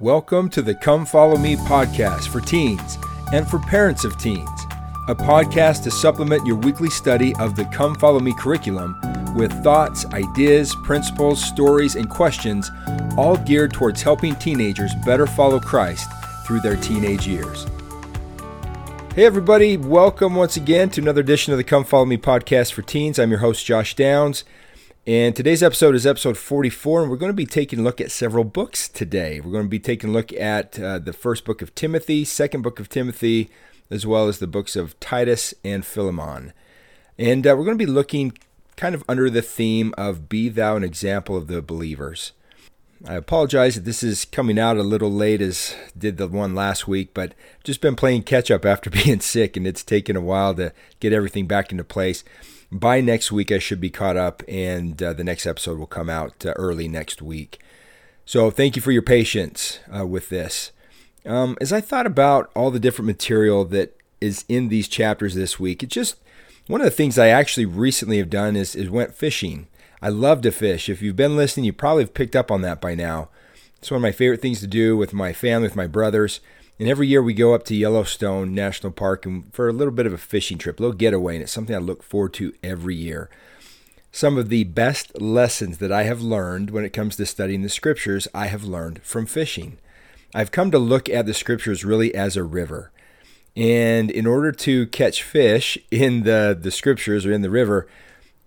Welcome to the Come Follow Me podcast for teens and for parents of teens, a podcast to supplement your weekly study of the Come Follow Me curriculum with thoughts, ideas, principles, stories, and questions, all geared towards helping teenagers better follow Christ through their teenage years. Hey, everybody, welcome once again to another edition of the Come Follow Me podcast for teens. I'm your host, Josh Downs. And today's episode is episode 44, and we're going to be taking a look at several books today. We're going to be taking a look at uh, the first book of Timothy, second book of Timothy, as well as the books of Titus and Philemon. And uh, we're going to be looking kind of under the theme of Be Thou an Example of the Believers. I apologize that this is coming out a little late as did the one last week, but just been playing catch up after being sick, and it's taken a while to get everything back into place by next week, I should be caught up, and uh, the next episode will come out uh, early next week. So, thank you for your patience uh, with this. Um, as I thought about all the different material that is in these chapters this week, it just one of the things I actually recently have done is, is went fishing. I love to fish. If you've been listening, you probably have picked up on that by now. It's one of my favorite things to do with my family, with my brothers. And every year we go up to Yellowstone National Park and for a little bit of a fishing trip, a little getaway, and it's something I look forward to every year. Some of the best lessons that I have learned when it comes to studying the scriptures, I have learned from fishing. I've come to look at the scriptures really as a river. And in order to catch fish in the, the scriptures or in the river,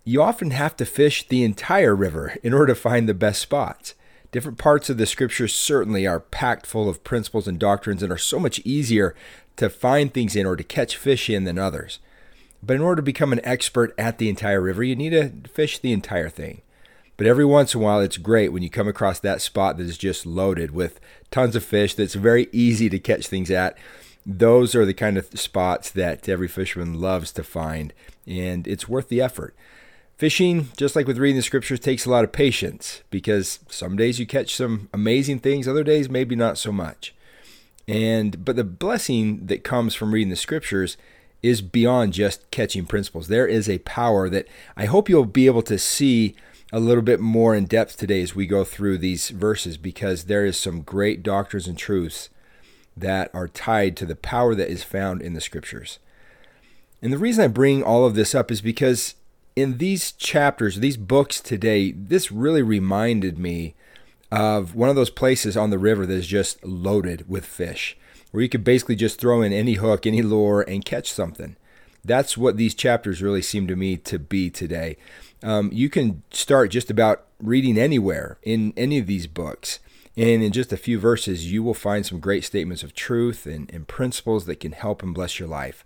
you often have to fish the entire river in order to find the best spots. Different parts of the scriptures certainly are packed full of principles and doctrines and are so much easier to find things in or to catch fish in than others. But in order to become an expert at the entire river, you need to fish the entire thing. But every once in a while, it's great when you come across that spot that is just loaded with tons of fish that's very easy to catch things at. Those are the kind of spots that every fisherman loves to find, and it's worth the effort. Fishing, just like with reading the scriptures, takes a lot of patience because some days you catch some amazing things, other days maybe not so much. And but the blessing that comes from reading the scriptures is beyond just catching principles. There is a power that I hope you'll be able to see a little bit more in depth today as we go through these verses because there is some great doctrines and truths that are tied to the power that is found in the scriptures. And the reason I bring all of this up is because in these chapters, these books today, this really reminded me of one of those places on the river that is just loaded with fish, where you could basically just throw in any hook, any lure, and catch something. That's what these chapters really seem to me to be today. Um, you can start just about reading anywhere in any of these books. And in just a few verses, you will find some great statements of truth and, and principles that can help and bless your life.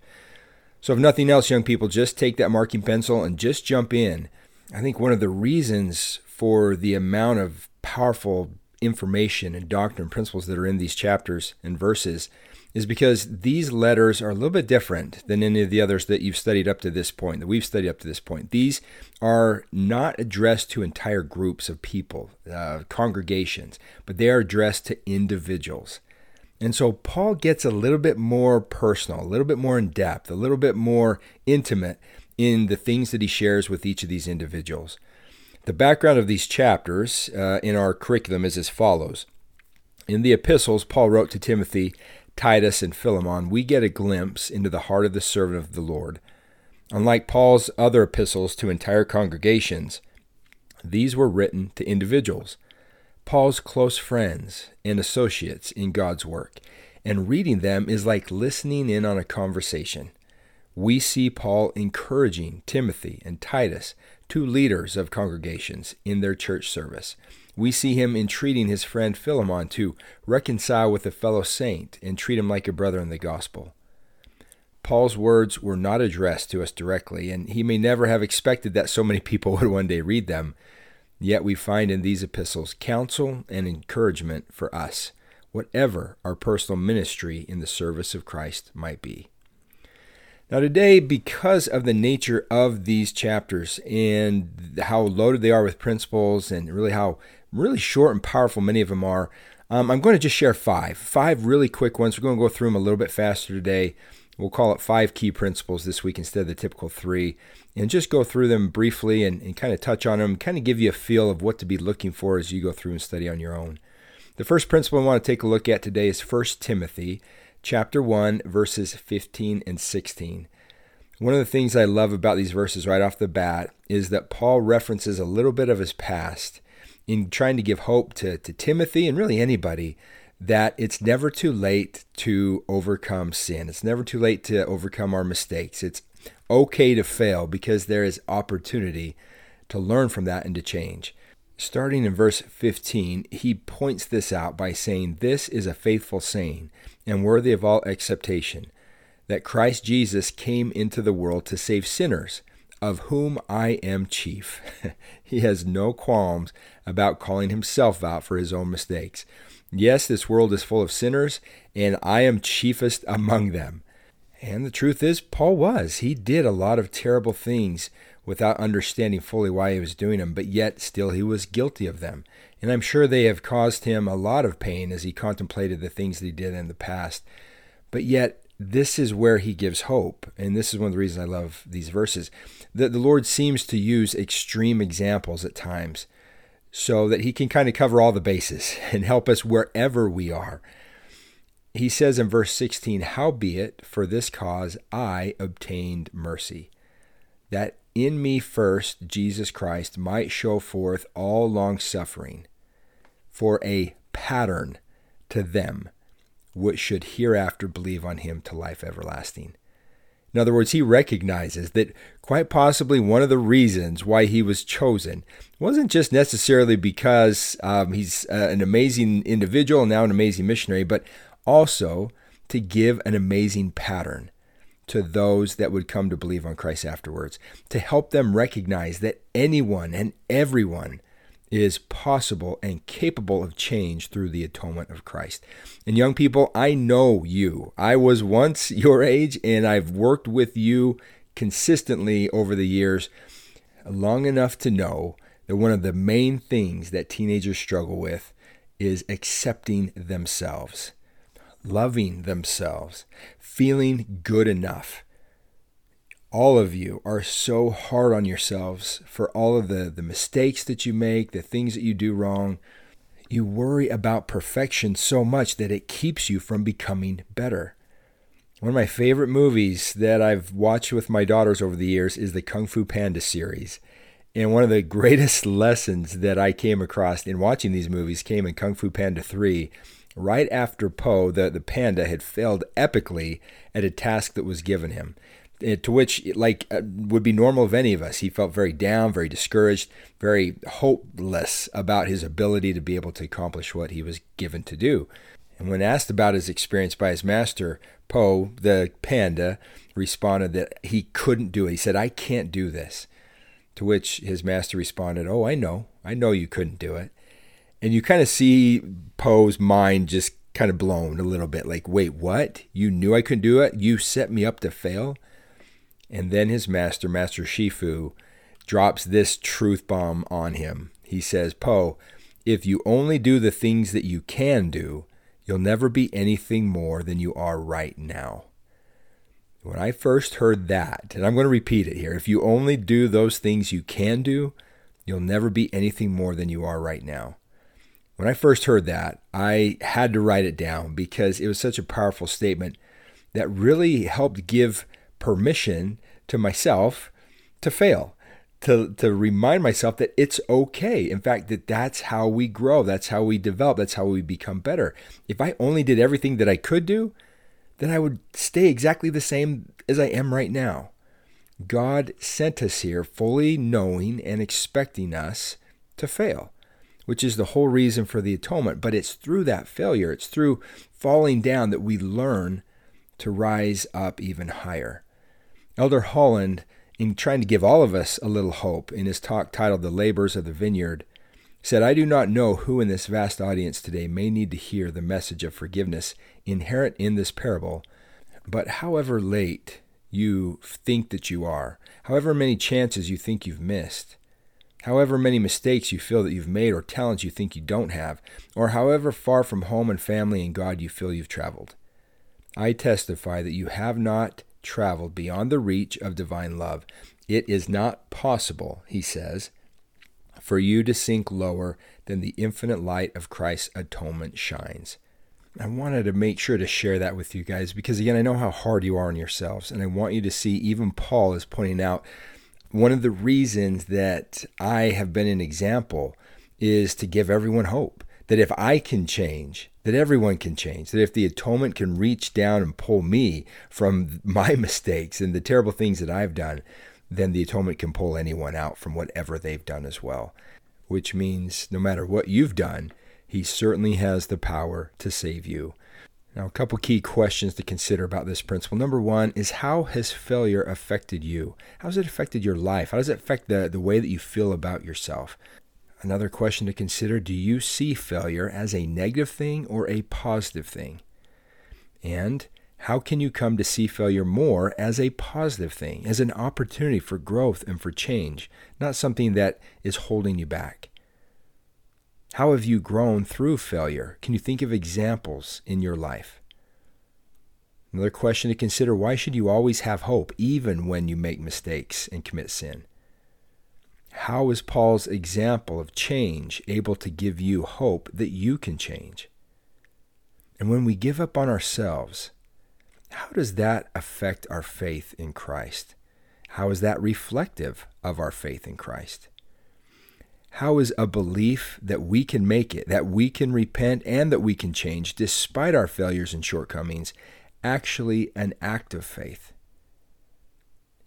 So, if nothing else, young people, just take that marking pencil and just jump in. I think one of the reasons for the amount of powerful information and doctrine principles that are in these chapters and verses is because these letters are a little bit different than any of the others that you've studied up to this point, that we've studied up to this point. These are not addressed to entire groups of people, uh, congregations, but they are addressed to individuals. And so Paul gets a little bit more personal, a little bit more in depth, a little bit more intimate in the things that he shares with each of these individuals. The background of these chapters uh, in our curriculum is as follows. In the epistles Paul wrote to Timothy, Titus, and Philemon, we get a glimpse into the heart of the servant of the Lord. Unlike Paul's other epistles to entire congregations, these were written to individuals. Paul's close friends and associates in God's work, and reading them is like listening in on a conversation. We see Paul encouraging Timothy and Titus, two leaders of congregations, in their church service. We see him entreating his friend Philemon to reconcile with a fellow saint and treat him like a brother in the gospel. Paul's words were not addressed to us directly, and he may never have expected that so many people would one day read them. Yet we find in these epistles counsel and encouragement for us, whatever our personal ministry in the service of Christ might be. Now, today, because of the nature of these chapters and how loaded they are with principles and really how really short and powerful many of them are, um, I'm going to just share five. Five really quick ones. We're going to go through them a little bit faster today. We'll call it five key principles this week instead of the typical three and just go through them briefly and, and kind of touch on them, kind of give you a feel of what to be looking for as you go through and study on your own. The first principle I want to take a look at today is 1 Timothy chapter 1 verses 15 and 16. One of the things I love about these verses right off the bat is that Paul references a little bit of his past in trying to give hope to, to Timothy and really anybody that it's never too late to overcome sin. It's never too late to overcome our mistakes. It's okay to fail because there is opportunity to learn from that and to change. Starting in verse 15, he points this out by saying, This is a faithful saying and worthy of all acceptation that Christ Jesus came into the world to save sinners, of whom I am chief. he has no qualms about calling himself out for his own mistakes. Yes, this world is full of sinners, and I am chiefest among them. And the truth is, Paul was. He did a lot of terrible things without understanding fully why he was doing them, but yet still he was guilty of them. And I'm sure they have caused him a lot of pain as he contemplated the things that he did in the past. But yet, this is where he gives hope. And this is one of the reasons I love these verses. That the Lord seems to use extreme examples at times so that he can kind of cover all the bases and help us wherever we are. He says in verse 16, Howbeit, for this cause I obtained mercy, that in me first Jesus Christ might show forth all long suffering for a pattern to them which should hereafter believe on him to life everlasting. In other words, he recognizes that quite possibly one of the reasons why he was chosen wasn't just necessarily because um, he's uh, an amazing individual and now an amazing missionary, but also to give an amazing pattern to those that would come to believe on Christ afterwards, to help them recognize that anyone and everyone is possible and capable of change through the atonement of Christ. And young people, I know you. I was once your age, and I've worked with you consistently over the years long enough to know that one of the main things that teenagers struggle with is accepting themselves, loving themselves, feeling good enough all of you are so hard on yourselves for all of the, the mistakes that you make, the things that you do wrong. You worry about perfection so much that it keeps you from becoming better. One of my favorite movies that I've watched with my daughters over the years is the Kung Fu Panda series. And one of the greatest lessons that I came across in watching these movies came in Kung Fu Panda 3, right after Po, the, the panda, had failed epically at a task that was given him. Uh, to which, like, uh, would be normal of any of us. He felt very down, very discouraged, very hopeless about his ability to be able to accomplish what he was given to do. And when asked about his experience by his master, Po, the panda, responded that he couldn't do it. He said, I can't do this. To which his master responded, Oh, I know. I know you couldn't do it. And you kind of see Po's mind just kind of blown a little bit like, wait, what? You knew I couldn't do it? You set me up to fail? And then his master, Master Shifu, drops this truth bomb on him. He says, Po, if you only do the things that you can do, you'll never be anything more than you are right now. When I first heard that, and I'm going to repeat it here if you only do those things you can do, you'll never be anything more than you are right now. When I first heard that, I had to write it down because it was such a powerful statement that really helped give permission to myself to fail to, to remind myself that it's okay. In fact, that that's how we grow. That's how we develop. That's how we become better. If I only did everything that I could do, then I would stay exactly the same as I am right now. God sent us here fully knowing and expecting us to fail, which is the whole reason for the atonement. But it's through that failure, it's through falling down that we learn to rise up even higher. Elder Holland, in trying to give all of us a little hope in his talk titled The Labors of the Vineyard, said, I do not know who in this vast audience today may need to hear the message of forgiveness inherent in this parable, but however late you think that you are, however many chances you think you've missed, however many mistakes you feel that you've made or talents you think you don't have, or however far from home and family and God you feel you've traveled, I testify that you have not traveled beyond the reach of divine love. It is not possible, he says, for you to sink lower than the infinite light of Christ's atonement shines. I wanted to make sure to share that with you guys because, again, I know how hard you are on yourselves, and I want you to see, even Paul is pointing out one of the reasons that I have been an example is to give everyone hope that if I can change, that everyone can change, that if the atonement can reach down and pull me from my mistakes and the terrible things that I've done, then the atonement can pull anyone out from whatever they've done as well. Which means no matter what you've done, he certainly has the power to save you. Now, a couple key questions to consider about this principle. Number one is how has failure affected you? How has it affected your life? How does it affect the, the way that you feel about yourself? Another question to consider do you see failure as a negative thing or a positive thing? And how can you come to see failure more as a positive thing, as an opportunity for growth and for change, not something that is holding you back? How have you grown through failure? Can you think of examples in your life? Another question to consider why should you always have hope, even when you make mistakes and commit sin? How is Paul's example of change able to give you hope that you can change? And when we give up on ourselves, how does that affect our faith in Christ? How is that reflective of our faith in Christ? How is a belief that we can make it, that we can repent, and that we can change despite our failures and shortcomings actually an act of faith?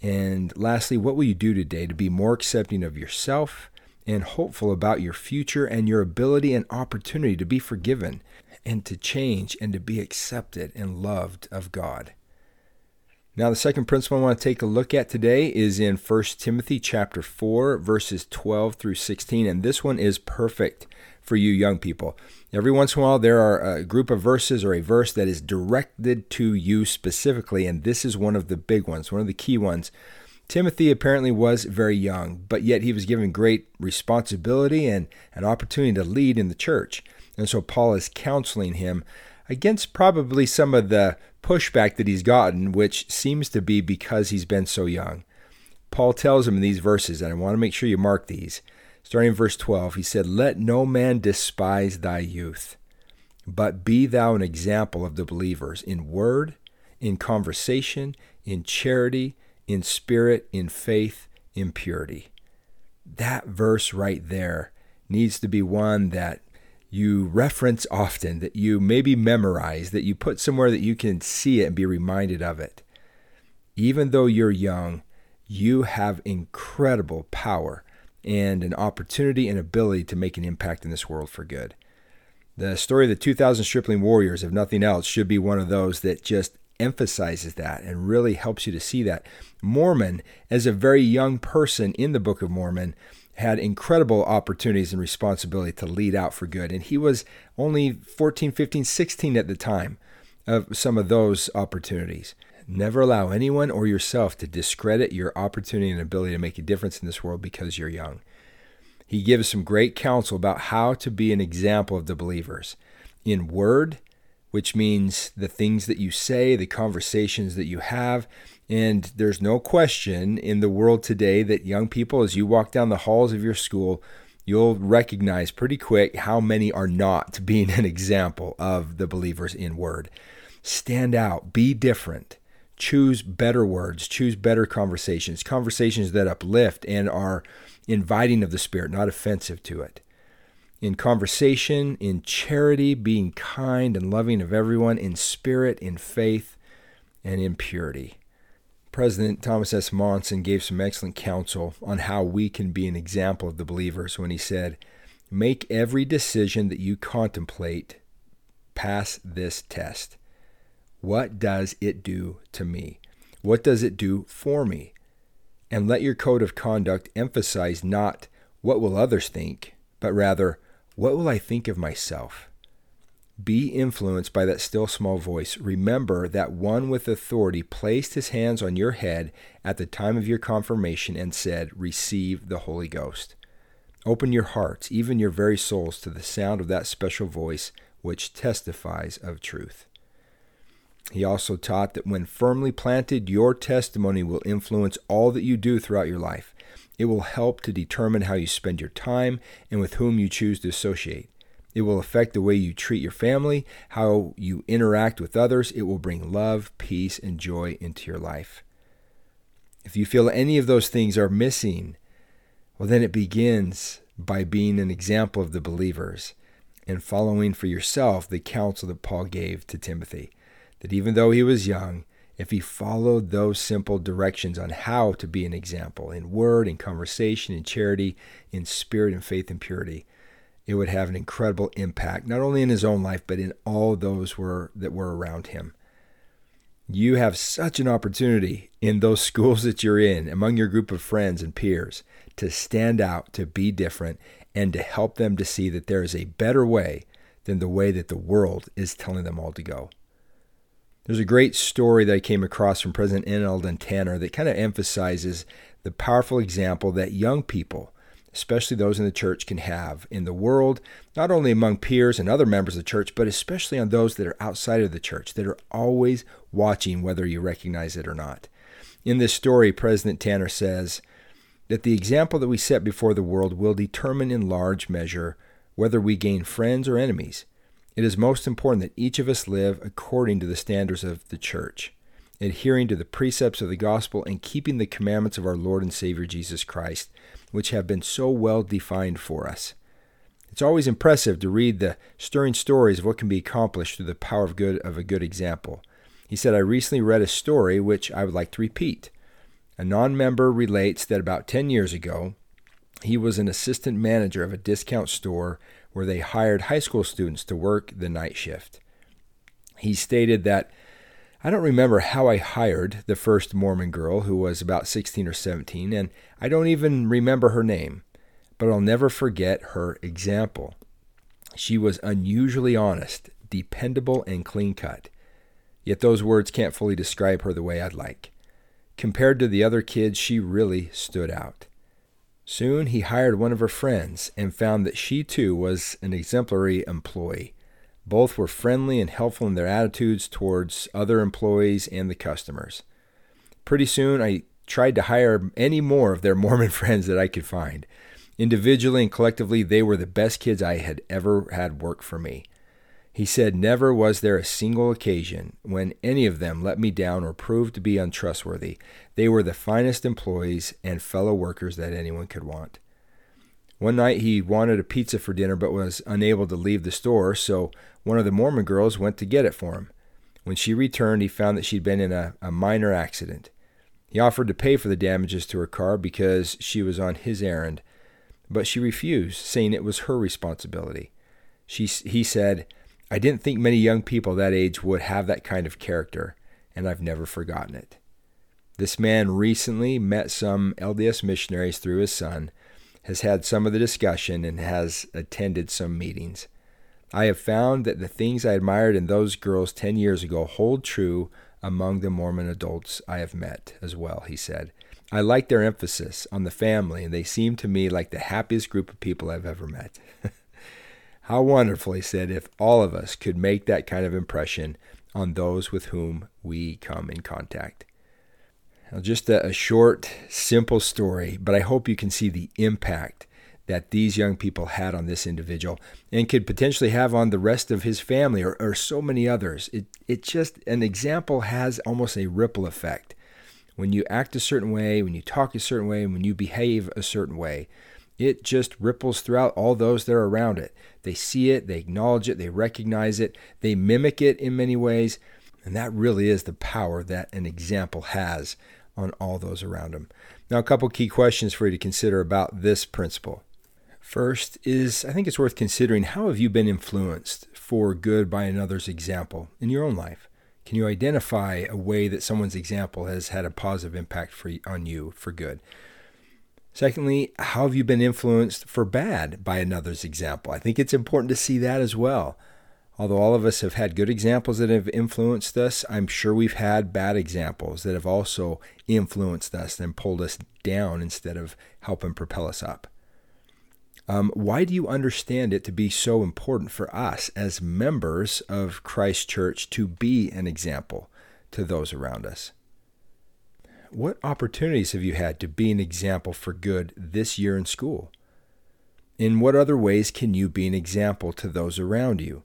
And lastly, what will you do today to be more accepting of yourself and hopeful about your future and your ability and opportunity to be forgiven and to change and to be accepted and loved of God. Now the second principle I want to take a look at today is in 1 Timothy chapter 4 verses 12 through 16 and this one is perfect for you young people. Every once in a while there are a group of verses or a verse that is directed to you specifically and this is one of the big ones, one of the key ones. Timothy apparently was very young, but yet he was given great responsibility and an opportunity to lead in the church. And so Paul is counseling him against probably some of the pushback that he's gotten, which seems to be because he's been so young. Paul tells him in these verses, and I want to make sure you mark these. Starting in verse 12, he said, Let no man despise thy youth, but be thou an example of the believers in word, in conversation, in charity, in spirit, in faith, in purity. That verse right there needs to be one that you reference often, that you maybe memorize, that you put somewhere that you can see it and be reminded of it. Even though you're young, you have incredible power and an opportunity and ability to make an impact in this world for good. The story of the 2000 Stripling Warriors, if nothing else, should be one of those that just emphasizes that and really helps you to see that. Mormon, as a very young person in the Book of Mormon, had incredible opportunities and responsibility to lead out for good. And he was only 14, 15, 16 at the time of some of those opportunities. Never allow anyone or yourself to discredit your opportunity and ability to make a difference in this world because you're young. He gives some great counsel about how to be an example of the believers in word, which means the things that you say, the conversations that you have, and there's no question in the world today that young people, as you walk down the halls of your school, you'll recognize pretty quick how many are not being an example of the believers in word. Stand out, be different, choose better words, choose better conversations, conversations that uplift and are inviting of the Spirit, not offensive to it. In conversation, in charity, being kind and loving of everyone, in spirit, in faith, and in purity. President Thomas S. Monson gave some excellent counsel on how we can be an example of the believers when he said, Make every decision that you contemplate pass this test. What does it do to me? What does it do for me? And let your code of conduct emphasize not what will others think, but rather, what will I think of myself? Be influenced by that still small voice. Remember that one with authority placed his hands on your head at the time of your confirmation and said, Receive the Holy Ghost. Open your hearts, even your very souls, to the sound of that special voice which testifies of truth. He also taught that when firmly planted, your testimony will influence all that you do throughout your life. It will help to determine how you spend your time and with whom you choose to associate. It will affect the way you treat your family, how you interact with others. It will bring love, peace, and joy into your life. If you feel any of those things are missing, well, then it begins by being an example of the believers and following for yourself the counsel that Paul gave to Timothy. That even though he was young, if he followed those simple directions on how to be an example in word, in conversation, in charity, in spirit, in faith, and purity, it would have an incredible impact, not only in his own life, but in all those were, that were around him. You have such an opportunity in those schools that you're in, among your group of friends and peers, to stand out, to be different, and to help them to see that there is a better way than the way that the world is telling them all to go. There's a great story that I came across from President N. Tanner that kind of emphasizes the powerful example that young people, especially those in the church, can have in the world, not only among peers and other members of the church, but especially on those that are outside of the church, that are always watching whether you recognize it or not. In this story, President Tanner says that the example that we set before the world will determine in large measure whether we gain friends or enemies it is most important that each of us live according to the standards of the church, adhering to the precepts of the gospel and keeping the commandments of our Lord and Savior Jesus Christ, which have been so well defined for us. It's always impressive to read the stirring stories of what can be accomplished through the power of good of a good example. He said, I recently read a story which I would like to repeat. A non member relates that about 10 years ago, he was an assistant manager of a discount store where they hired high school students to work the night shift. He stated that I don't remember how I hired the first Mormon girl who was about 16 or 17, and I don't even remember her name, but I'll never forget her example. She was unusually honest, dependable, and clean cut. Yet those words can't fully describe her the way I'd like. Compared to the other kids, she really stood out. Soon he hired one of her friends and found that she too was an exemplary employee. Both were friendly and helpful in their attitudes towards other employees and the customers. Pretty soon I tried to hire any more of their Mormon friends that I could find. Individually and collectively, they were the best kids I had ever had work for me. He said, Never was there a single occasion when any of them let me down or proved to be untrustworthy. They were the finest employees and fellow workers that anyone could want. One night he wanted a pizza for dinner but was unable to leave the store, so one of the Mormon girls went to get it for him. When she returned, he found that she'd been in a, a minor accident. He offered to pay for the damages to her car because she was on his errand, but she refused, saying it was her responsibility. She, he said, I didn't think many young people that age would have that kind of character, and I've never forgotten it. This man recently met some LDS missionaries through his son, has had some of the discussion, and has attended some meetings. I have found that the things I admired in those girls 10 years ago hold true among the Mormon adults I have met as well, he said. I like their emphasis on the family, and they seem to me like the happiest group of people I've ever met. How wonderful, he said, if all of us could make that kind of impression on those with whom we come in contact. Just a, a short, simple story, but I hope you can see the impact that these young people had on this individual and could potentially have on the rest of his family or, or so many others. It, it just, an example has almost a ripple effect. When you act a certain way, when you talk a certain way, and when you behave a certain way, it just ripples throughout all those that are around it. They see it, they acknowledge it, they recognize it, they mimic it in many ways. And that really is the power that an example has on all those around them. Now, a couple key questions for you to consider about this principle. First is I think it's worth considering how have you been influenced for good by another's example in your own life? Can you identify a way that someone's example has had a positive impact for, on you for good? Secondly, how have you been influenced for bad by another's example? I think it's important to see that as well. Although all of us have had good examples that have influenced us, I'm sure we've had bad examples that have also influenced us and pulled us down instead of helping propel us up. Um, why do you understand it to be so important for us as members of Christ Church to be an example to those around us? What opportunities have you had to be an example for good this year in school? In what other ways can you be an example to those around you?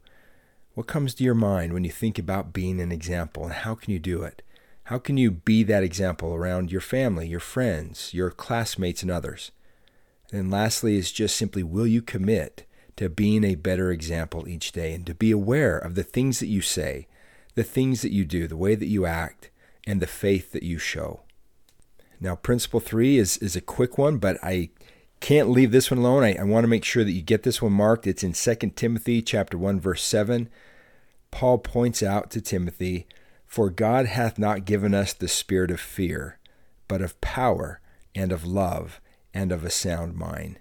What comes to your mind when you think about being an example and how can you do it? How can you be that example around your family, your friends, your classmates, and others? And lastly, is just simply will you commit to being a better example each day and to be aware of the things that you say, the things that you do, the way that you act, and the faith that you show? Now, principle three is, is a quick one, but I can't leave this one alone. I, I want to make sure that you get this one marked. It's in 2 Timothy chapter 1, verse 7. Paul points out to Timothy, For God hath not given us the spirit of fear, but of power and of love and of a sound mind.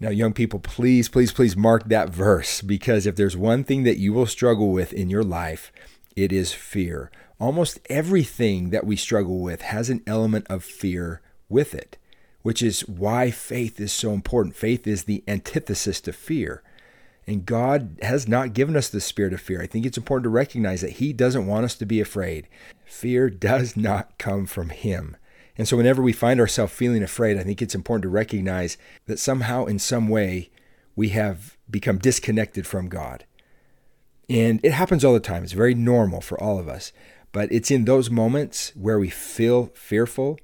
Now, young people, please, please, please mark that verse because if there's one thing that you will struggle with in your life, it is fear. Almost everything that we struggle with has an element of fear with it, which is why faith is so important. Faith is the antithesis to fear. And God has not given us the spirit of fear. I think it's important to recognize that He doesn't want us to be afraid. Fear does not come from Him. And so, whenever we find ourselves feeling afraid, I think it's important to recognize that somehow, in some way, we have become disconnected from God. And it happens all the time. It's very normal for all of us. But it's in those moments where we feel fearful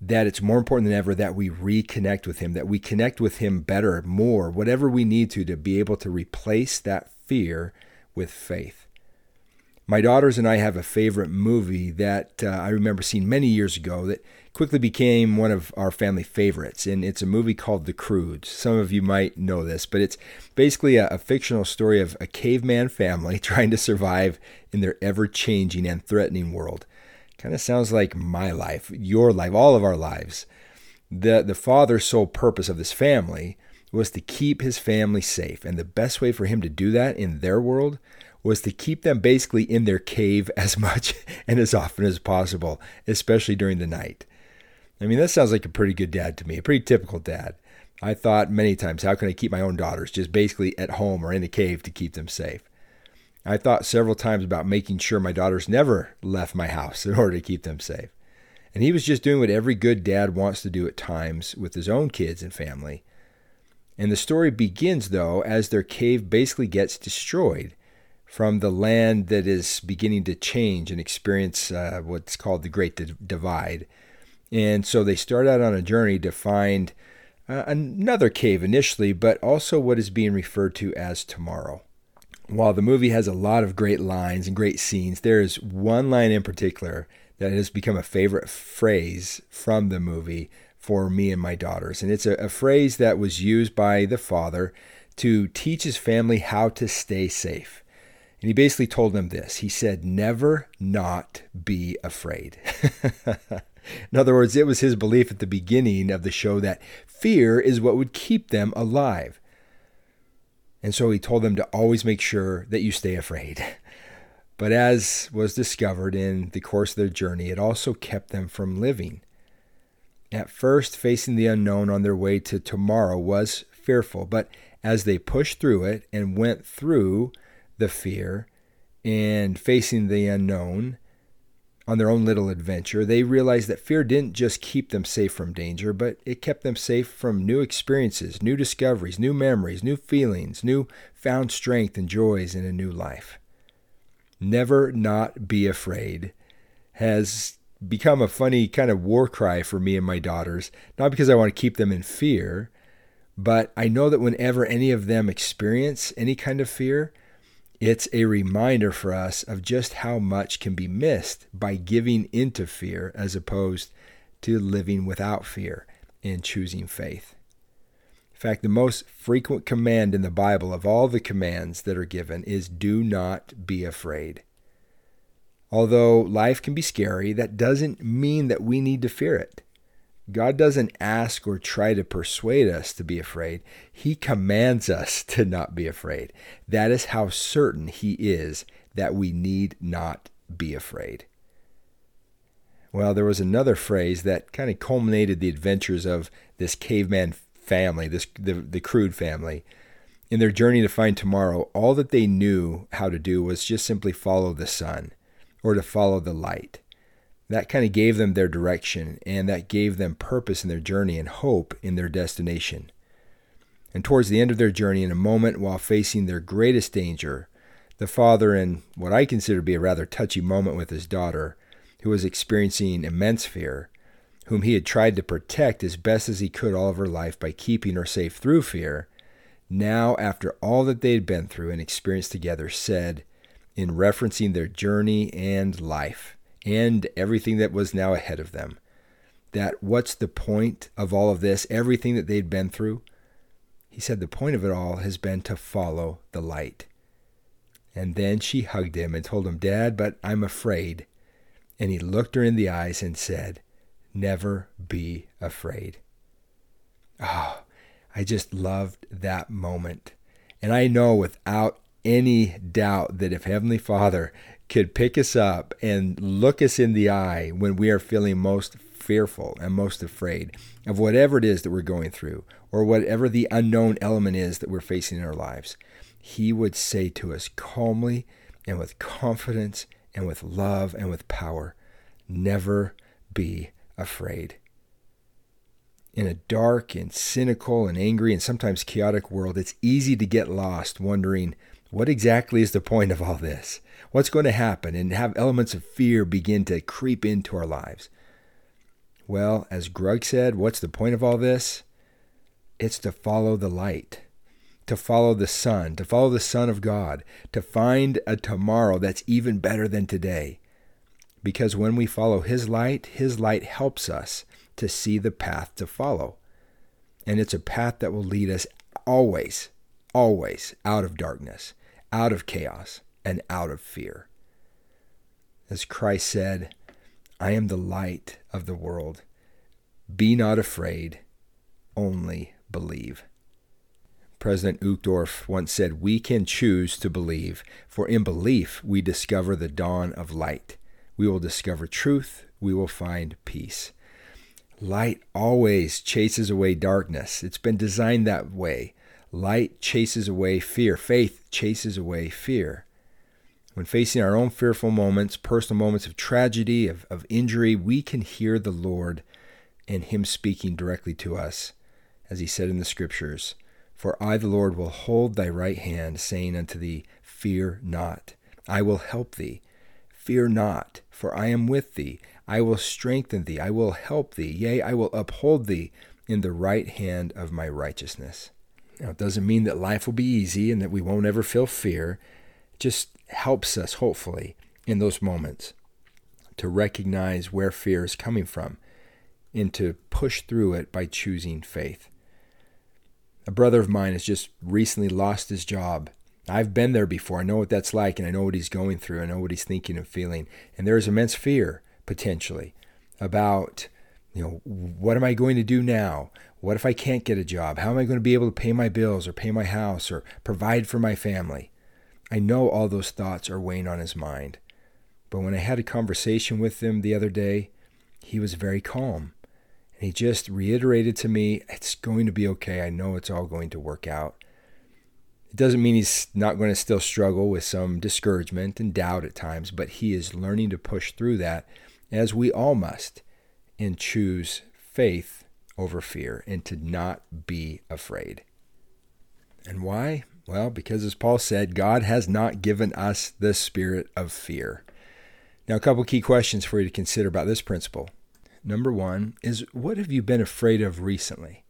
that it's more important than ever that we reconnect with Him, that we connect with Him better, more, whatever we need to, to be able to replace that fear with faith. My daughters and I have a favorite movie that uh, I remember seeing many years ago that quickly became one of our family favorites. And it's a movie called The Croods. Some of you might know this, but it's basically a, a fictional story of a caveman family trying to survive in their ever changing and threatening world. Kind of sounds like my life, your life, all of our lives. The, the father's sole purpose of this family was to keep his family safe. And the best way for him to do that in their world was to keep them basically in their cave as much and as often as possible, especially during the night. I mean, that sounds like a pretty good dad to me, a pretty typical dad. I thought many times, how can I keep my own daughters just basically at home or in a cave to keep them safe? I thought several times about making sure my daughters never left my house in order to keep them safe. And he was just doing what every good dad wants to do at times with his own kids and family. And the story begins, though, as their cave basically gets destroyed from the land that is beginning to change and experience uh, what's called the Great Divide. And so they start out on a journey to find uh, another cave initially, but also what is being referred to as tomorrow. While the movie has a lot of great lines and great scenes, there is one line in particular that has become a favorite phrase from the movie for me and my daughters. And it's a, a phrase that was used by the father to teach his family how to stay safe. And he basically told them this He said, Never not be afraid. In other words, it was his belief at the beginning of the show that fear is what would keep them alive. And so he told them to always make sure that you stay afraid. But as was discovered in the course of their journey, it also kept them from living. At first, facing the unknown on their way to tomorrow was fearful, but as they pushed through it and went through the fear and facing the unknown on their own little adventure, they realized that fear didn't just keep them safe from danger, but it kept them safe from new experiences, new discoveries, new memories, new feelings, new found strength and joys in a new life. Never not be afraid has become a funny kind of war cry for me and my daughters, not because I want to keep them in fear, but I know that whenever any of them experience any kind of fear, it's a reminder for us of just how much can be missed by giving into fear as opposed to living without fear and choosing faith. In fact, the most frequent command in the Bible of all the commands that are given is do not be afraid. Although life can be scary, that doesn't mean that we need to fear it. God doesn't ask or try to persuade us to be afraid. He commands us to not be afraid. That is how certain He is that we need not be afraid. Well, there was another phrase that kind of culminated the adventures of this caveman family, this the, the Crood family, in their journey to find tomorrow, all that they knew how to do was just simply follow the sun or to follow the light. That kind of gave them their direction and that gave them purpose in their journey and hope in their destination. And towards the end of their journey, in a moment while facing their greatest danger, the father, in what I consider to be a rather touchy moment with his daughter, who was experiencing immense fear, whom he had tried to protect as best as he could all of her life by keeping her safe through fear, now, after all that they had been through and experienced together, said, in referencing their journey and life and everything that was now ahead of them, that what's the point of all of this, everything that they'd been through? He said the point of it all has been to follow the light. And then she hugged him and told him, Dad, but I'm afraid. And he looked her in the eyes and said, Never be afraid. Oh, I just loved that moment. And I know without any doubt that if Heavenly Father could pick us up and look us in the eye when we are feeling most fearful and most afraid of whatever it is that we're going through or whatever the unknown element is that we're facing in our lives, He would say to us calmly and with confidence and with love and with power, never be afraid. In a dark and cynical and angry and sometimes chaotic world, it's easy to get lost wondering what exactly is the point of all this? What's going to happen? And have elements of fear begin to creep into our lives. Well, as Grug said, what's the point of all this? It's to follow the light, to follow the sun, to follow the Son of God, to find a tomorrow that's even better than today. Because when we follow His light, His light helps us to see the path to follow. And it's a path that will lead us always, always out of darkness, out of chaos, and out of fear. As Christ said, I am the light of the world. Be not afraid, only believe. President Uchtdorf once said, We can choose to believe, for in belief we discover the dawn of light. We will discover truth, we will find peace. Light always chases away darkness. It's been designed that way. Light chases away fear. Faith chases away fear. When facing our own fearful moments, personal moments of tragedy, of, of injury, we can hear the Lord and Him speaking directly to us, as He said in the Scriptures For I, the Lord, will hold thy right hand, saying unto thee, Fear not, I will help thee. Fear not, for I am with thee. I will strengthen thee, I will help thee, yea, I will uphold thee in the right hand of my righteousness. Now, it doesn't mean that life will be easy and that we won't ever feel fear. Just helps us, hopefully, in those moments to recognize where fear is coming from and to push through it by choosing faith. A brother of mine has just recently lost his job. I've been there before. I know what that's like, and I know what he's going through. I know what he's thinking and feeling. And there is immense fear potentially about you know what am i going to do now what if i can't get a job how am i going to be able to pay my bills or pay my house or provide for my family i know all those thoughts are weighing on his mind but when i had a conversation with him the other day he was very calm and he just reiterated to me it's going to be okay i know it's all going to work out it doesn't mean he's not going to still struggle with some discouragement and doubt at times but he is learning to push through that as we all must, and choose faith over fear and to not be afraid. And why? Well, because as Paul said, God has not given us the spirit of fear. Now, a couple key questions for you to consider about this principle. Number one is what have you been afraid of recently?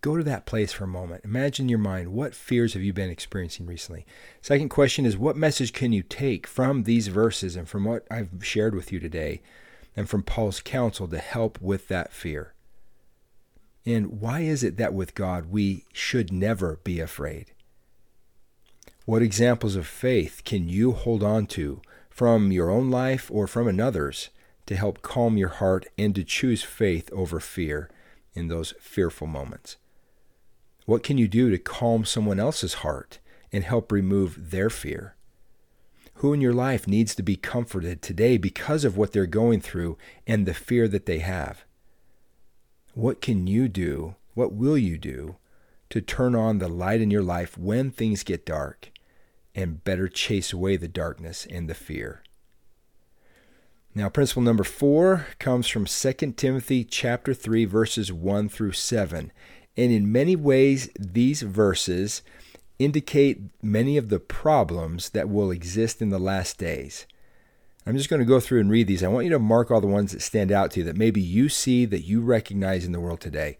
Go to that place for a moment. Imagine in your mind what fears have you been experiencing recently? Second question is what message can you take from these verses and from what I've shared with you today and from Paul's counsel to help with that fear? And why is it that with God we should never be afraid? What examples of faith can you hold on to from your own life or from another's to help calm your heart and to choose faith over fear in those fearful moments? What can you do to calm someone else's heart and help remove their fear? Who in your life needs to be comforted today because of what they're going through and the fear that they have? What can you do What will you do to turn on the light in your life when things get dark and better chase away the darkness and the fear? Now, principle number four comes from 2 Timothy chapter 3, verses 1 through 7. And in many ways, these verses indicate many of the problems that will exist in the last days. I'm just going to go through and read these. I want you to mark all the ones that stand out to you that maybe you see that you recognize in the world today.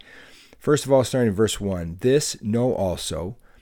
First of all, starting in verse 1 This know also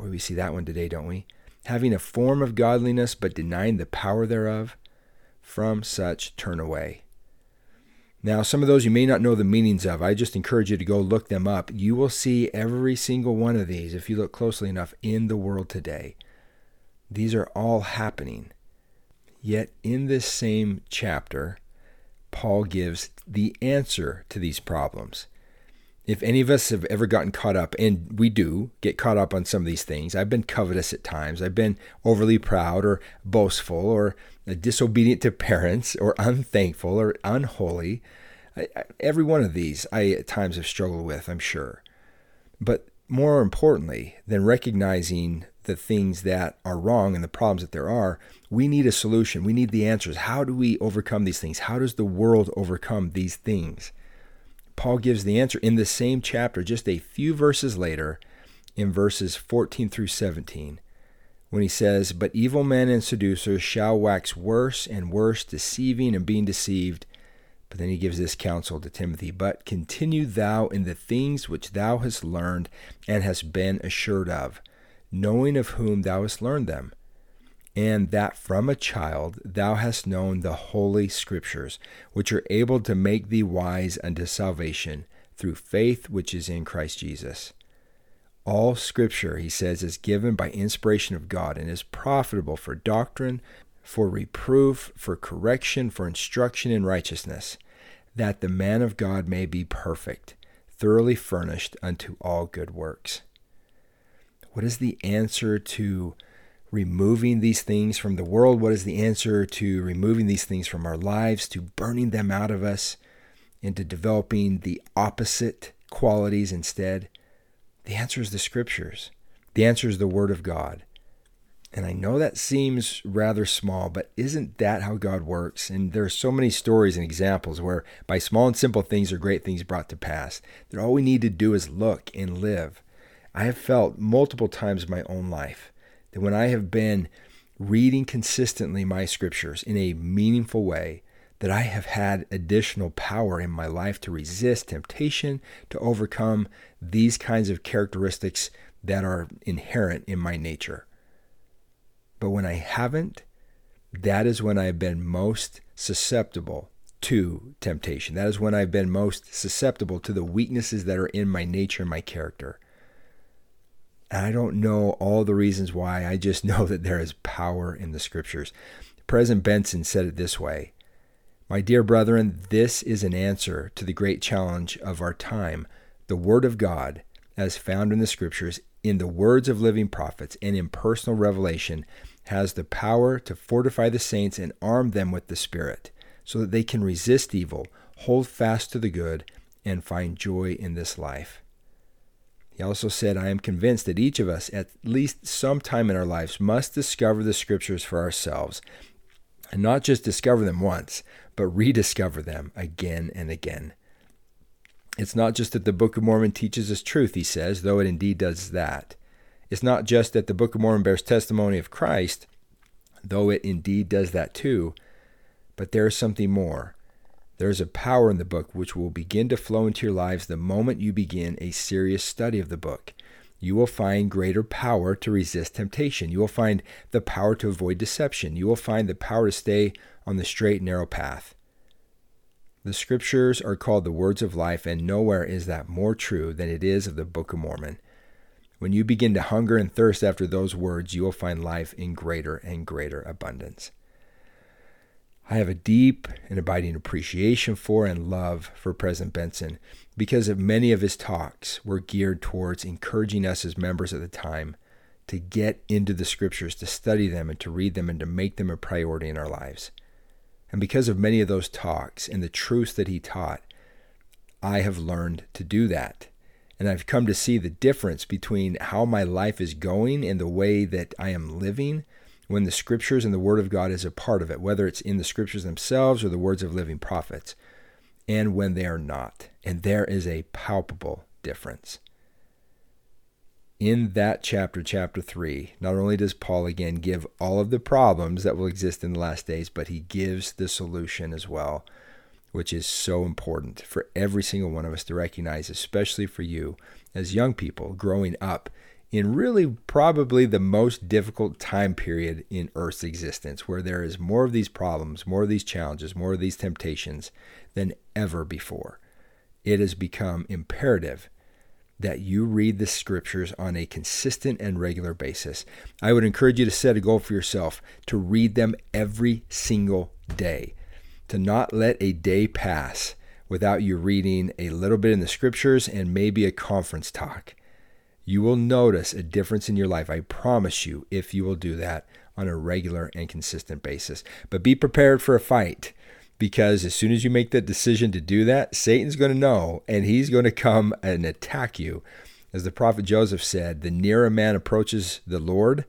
Boy, we see that one today, don't we? Having a form of godliness but denying the power thereof. From such turn away. Now, some of those you may not know the meanings of. I just encourage you to go look them up. You will see every single one of these, if you look closely enough, in the world today. These are all happening. Yet, in this same chapter, Paul gives the answer to these problems. If any of us have ever gotten caught up, and we do get caught up on some of these things, I've been covetous at times. I've been overly proud or boastful or disobedient to parents or unthankful or unholy. I, I, every one of these I at times have struggled with, I'm sure. But more importantly than recognizing the things that are wrong and the problems that there are, we need a solution. We need the answers. How do we overcome these things? How does the world overcome these things? Paul gives the answer in the same chapter, just a few verses later, in verses 14 through 17 when he says, But evil men and seducers shall wax worse and worse, deceiving and being deceived. But then he gives this counsel to Timothy But continue thou in the things which thou hast learned and hast been assured of, knowing of whom thou hast learned them, and that from a child thou hast known the holy scriptures, which are able to make thee wise unto salvation through faith which is in Christ Jesus. All scripture, he says, is given by inspiration of God and is profitable for doctrine, for reproof, for correction, for instruction in righteousness, that the man of God may be perfect, thoroughly furnished unto all good works. What is the answer to removing these things from the world? What is the answer to removing these things from our lives, to burning them out of us, and to developing the opposite qualities instead? The answer is the scriptures. The answer is the word of God. And I know that seems rather small, but isn't that how God works? And there are so many stories and examples where by small and simple things are great things brought to pass. That all we need to do is look and live. I have felt multiple times in my own life that when I have been reading consistently my scriptures in a meaningful way, that I have had additional power in my life to resist temptation, to overcome these kinds of characteristics that are inherent in my nature. But when I haven't, that is when I've been most susceptible to temptation. That is when I've been most susceptible to the weaknesses that are in my nature and my character. And I don't know all the reasons why. I just know that there is power in the scriptures. President Benson said it this way my dear brethren, this is an answer to the great challenge of our time. The Word of God, as found in the Scriptures, in the words of living prophets, and in personal revelation, has the power to fortify the saints and arm them with the Spirit, so that they can resist evil, hold fast to the good, and find joy in this life. He also said, I am convinced that each of us, at least some time in our lives, must discover the Scriptures for ourselves, and not just discover them once, but rediscover them again and again. It's not just that the Book of Mormon teaches us truth, he says, though it indeed does that. It's not just that the Book of Mormon bears testimony of Christ, though it indeed does that too, but there is something more. There is a power in the book which will begin to flow into your lives the moment you begin a serious study of the book. You will find greater power to resist temptation. You will find the power to avoid deception. You will find the power to stay on the straight narrow path. The scriptures are called the words of life, and nowhere is that more true than it is of the Book of Mormon. When you begin to hunger and thirst after those words, you will find life in greater and greater abundance. I have a deep and abiding appreciation for and love for President Benson because of many of his talks were geared towards encouraging us as members at the time to get into the scriptures, to study them and to read them and to make them a priority in our lives. And because of many of those talks and the truths that he taught, I have learned to do that. And I've come to see the difference between how my life is going and the way that I am living when the scriptures and the word of God is a part of it, whether it's in the scriptures themselves or the words of living prophets, and when they are not. And there is a palpable difference. In that chapter, chapter 3, not only does Paul again give all of the problems that will exist in the last days, but he gives the solution as well which is so important for every single one of us to recognize, especially for you as young people growing up in really probably the most difficult time period in Earth's existence, where there is more of these problems, more of these challenges, more of these temptations than ever before. It has become imperative that you read the scriptures on a consistent and regular basis. I would encourage you to set a goal for yourself to read them every single day to not let a day pass without you reading a little bit in the scriptures and maybe a conference talk. You will notice a difference in your life. I promise you, if you will do that on a regular and consistent basis. But be prepared for a fight because as soon as you make that decision to do that, Satan's going to know and he's going to come and attack you. As the prophet Joseph said, the nearer a man approaches the Lord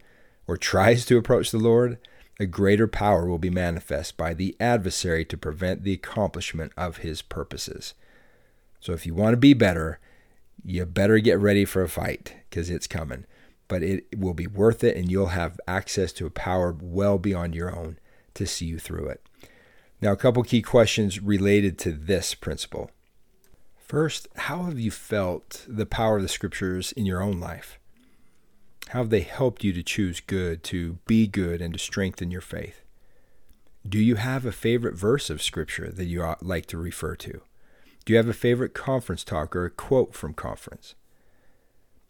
or tries to approach the Lord, a greater power will be manifest by the adversary to prevent the accomplishment of his purposes. So if you want to be better, you better get ready for a fight because it's coming. But it will be worth it, and you'll have access to a power well beyond your own to see you through it. Now, a couple key questions related to this principle. First, how have you felt the power of the scriptures in your own life? How have they helped you to choose good, to be good, and to strengthen your faith? Do you have a favorite verse of Scripture that you like to refer to? Do you have a favorite conference talk or a quote from conference?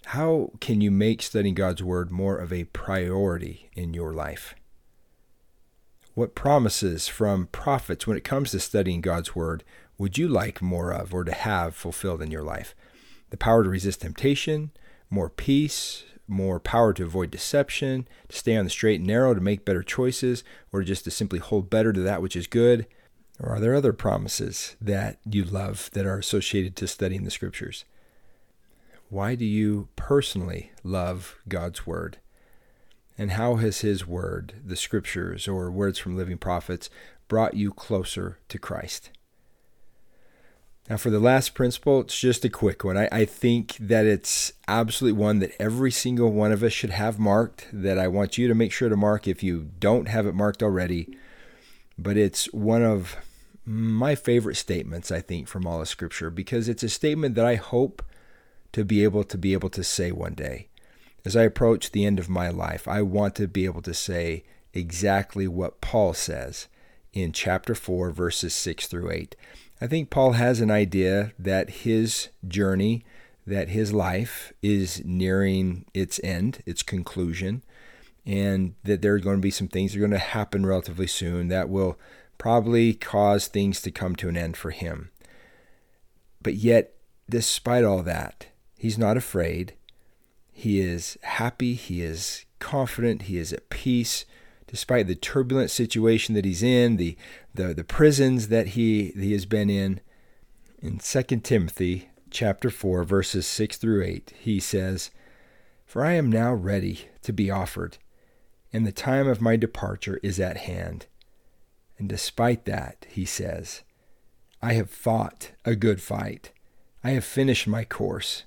How can you make studying God's Word more of a priority in your life? What promises from prophets when it comes to studying God's Word would you like more of or to have fulfilled in your life? The power to resist temptation, more peace, more power to avoid deception, to stay on the straight and narrow, to make better choices, or just to simply hold better to that which is good? Or are there other promises that you love that are associated to studying the scriptures? Why do you personally love God's word? And how has his word, the scriptures, or words from living prophets, brought you closer to Christ? Now, for the last principle, it's just a quick one. I, I, think that it's absolutely one that every single one of us should have marked, that I want you to make sure to mark if you don't have it marked already. But it's one of my favorite statements, I think, from all of Scripture, because it's a statement that I hope to be able to be able to say one day. As I approach the end of my life, I want to be able to say exactly what Paul says in chapter 4, verses 6 through 8. I think Paul has an idea that his journey, that his life is nearing its end, its conclusion, and that there are going to be some things that are going to happen relatively soon that will probably cause things to come to an end for him. But yet, despite all that, he's not afraid. He is happy. He is confident. He is at peace despite the turbulent situation that he's in, the, the, the prisons that he, he has been in. In 2 Timothy chapter 4, verses 6 through 8, he says, For I am now ready to be offered, and the time of my departure is at hand. And despite that, he says, I have fought a good fight. I have finished my course.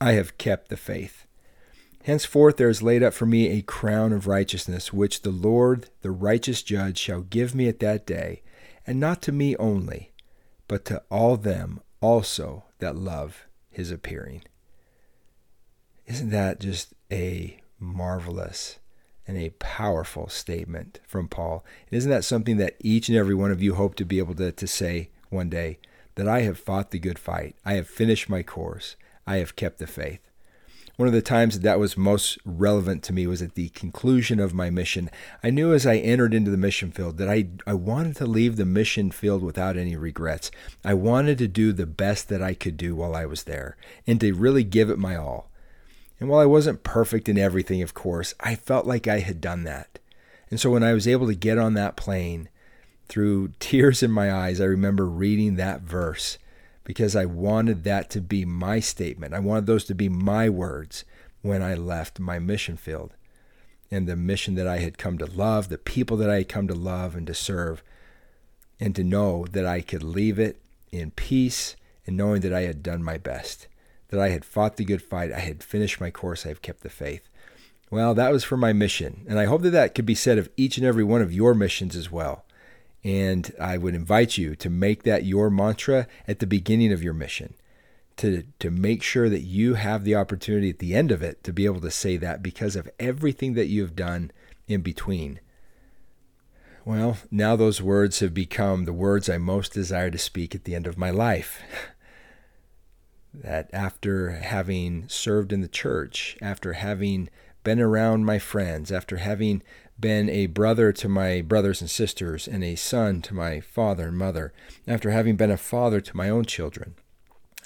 I have kept the faith. Henceforth there is laid up for me a crown of righteousness, which the Lord, the righteous judge, shall give me at that day, and not to me only, but to all them also that love his appearing. Isn't that just a marvelous and a powerful statement from Paul? And isn't that something that each and every one of you hope to be able to, to say one day that I have fought the good fight. I have finished my course. I have kept the faith. One of the times that, that was most relevant to me was at the conclusion of my mission. I knew as I entered into the mission field that I, I wanted to leave the mission field without any regrets. I wanted to do the best that I could do while I was there and to really give it my all. And while I wasn't perfect in everything, of course, I felt like I had done that. And so when I was able to get on that plane, through tears in my eyes, I remember reading that verse because I wanted that to be my statement. I wanted those to be my words when I left my mission field and the mission that I had come to love, the people that I had come to love and to serve, and to know that I could leave it in peace and knowing that I had done my best, that I had fought the good fight, I had finished my course, I have kept the faith. Well, that was for my mission, and I hope that that could be said of each and every one of your missions as well. And I would invite you to make that your mantra at the beginning of your mission, to, to make sure that you have the opportunity at the end of it to be able to say that because of everything that you have done in between. Well, now those words have become the words I most desire to speak at the end of my life. that after having served in the church, after having been around my friends, after having been a brother to my brothers and sisters, and a son to my father and mother, after having been a father to my own children,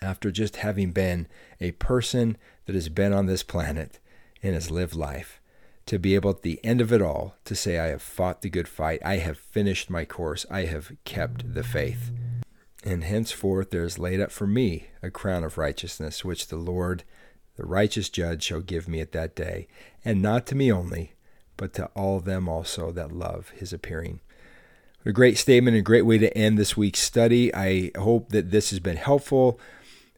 after just having been a person that has been on this planet and has lived life, to be able at the end of it all to say, I have fought the good fight, I have finished my course, I have kept the faith. And henceforth there is laid up for me a crown of righteousness, which the Lord, the righteous judge, shall give me at that day, and not to me only but to all them also that love his appearing. A great statement, a great way to end this week's study. I hope that this has been helpful.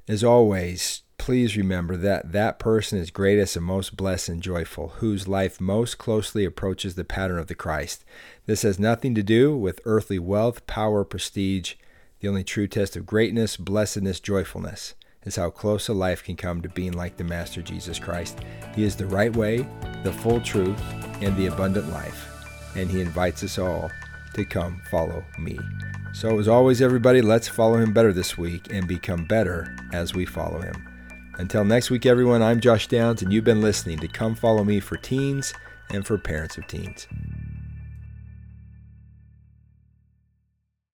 As always, please remember that that person is greatest and most blessed and joyful, whose life most closely approaches the pattern of the Christ. This has nothing to do with earthly wealth, power, prestige. The only true test of greatness, blessedness, joyfulness is how close a life can come to being like the Master Jesus Christ. He is the right way, the full truth, and the abundant life, and He invites us all to come follow me. So, as always, everybody, let's follow Him better this week and become better as we follow Him. Until next week, everyone, I'm Josh Downs, and you've been listening to Come Follow Me for Teens and for Parents of Teens.